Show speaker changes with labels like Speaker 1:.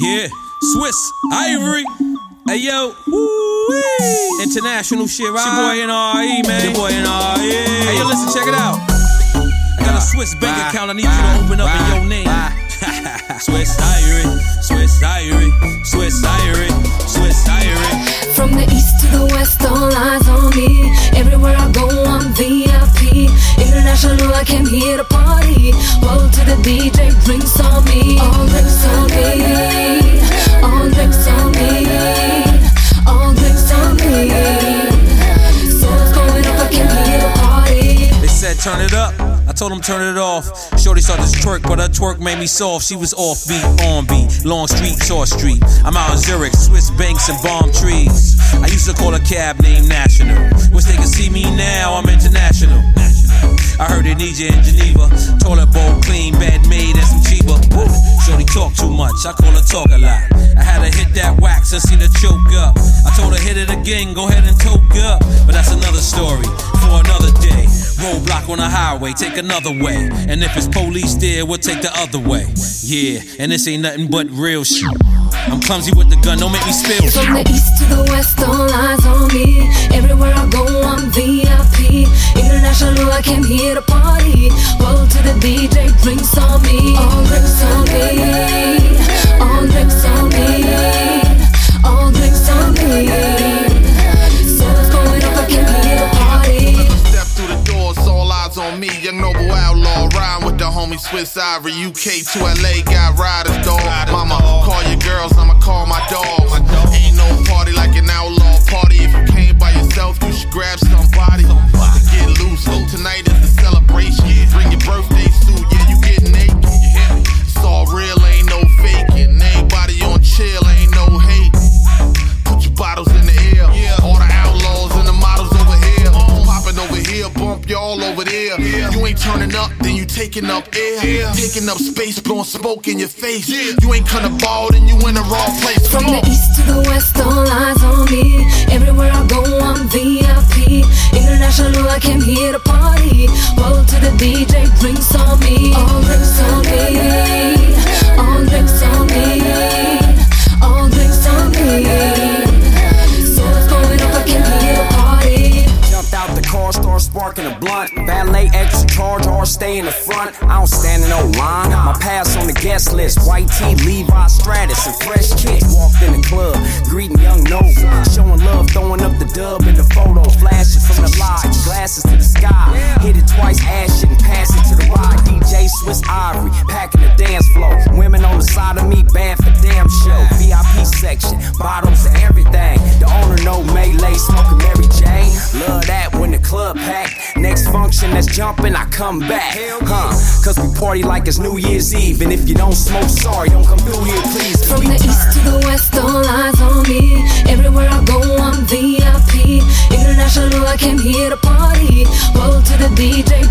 Speaker 1: Yeah, Swiss Ivory. Hey yo, Woo-wee. international shit, right? Your boy N.O.R.E., man. Your boy NRE. Hey yo, listen, check it out. I got a Swiss bank account I need you to open up in your name. Swissivory, Swiss Ivory, Swissivory, Swiss Ivory.
Speaker 2: From the east to the west, all eyes on me. Everywhere I go, I'm VIP. International, I came here to party. Roll to the DJ, drinks on me. All drinks on me.
Speaker 1: Turn it up. I told him turn it off. Shorty started to twerk, but her twerk made me soft. She was off beat, on beat. Long street, short street. I'm out in Zurich, Swiss banks and palm trees. I used to call a cab named National. Wish they could see me now, I'm international. I heard they need you in Geneva. Toilet bowl clean, bed made, and some cheaper. Shorty talk too much, I call her talk a lot. I had to hit that wax and seen her choke up. I told her hit it again, go ahead and toke up. But that's another story. Roadblock on the highway, take another way. And if it's police there, we'll take the other way. Yeah, and this ain't nothing but real shit. I'm clumsy with the gun, don't make me spill.
Speaker 2: From the east to the west, all eyes on me. Everywhere I go, I'm VIP. International, I came here to party. Roll to the DJ, drinks on
Speaker 3: homie Swissivory. UK to LA, got riders, dog. Up, then you taking up air. Taking up space, blowing smoke in your face. You ain't kinda ball, then you in the wrong place.
Speaker 2: Come From
Speaker 3: Come
Speaker 2: the east to the west, all eyes on me. Everywhere I go, I'm VIP. International, I came here to party. Roll to the DJ, drinks
Speaker 4: stay in the front. I don't stand in no line. My pass on the guest list. White tee, Levi Strauss, and fresh kicks. Walked in the club, greeting young Noble. Showing love, throwing up the dub in the photo. Flashes from the lights, glasses to the sky. Hit it twice, ash it and pass it to the right. DJ Swissivory, packing the dance floor. Women on the side of me, bad for damn show. VIP section, bottles and everything. The owner no Maylay, smoking Mary Jane. Love that when the club packed. Next function that's jumping, I come back. Huh? Cause we party like it's New Year's Eve. And if you don't smoke, sorry, don't come through here, please.
Speaker 2: From the east to the west, all eyes on me. Everywhere I go, I'm VIP. International, I came here to party. Roll to the DJ,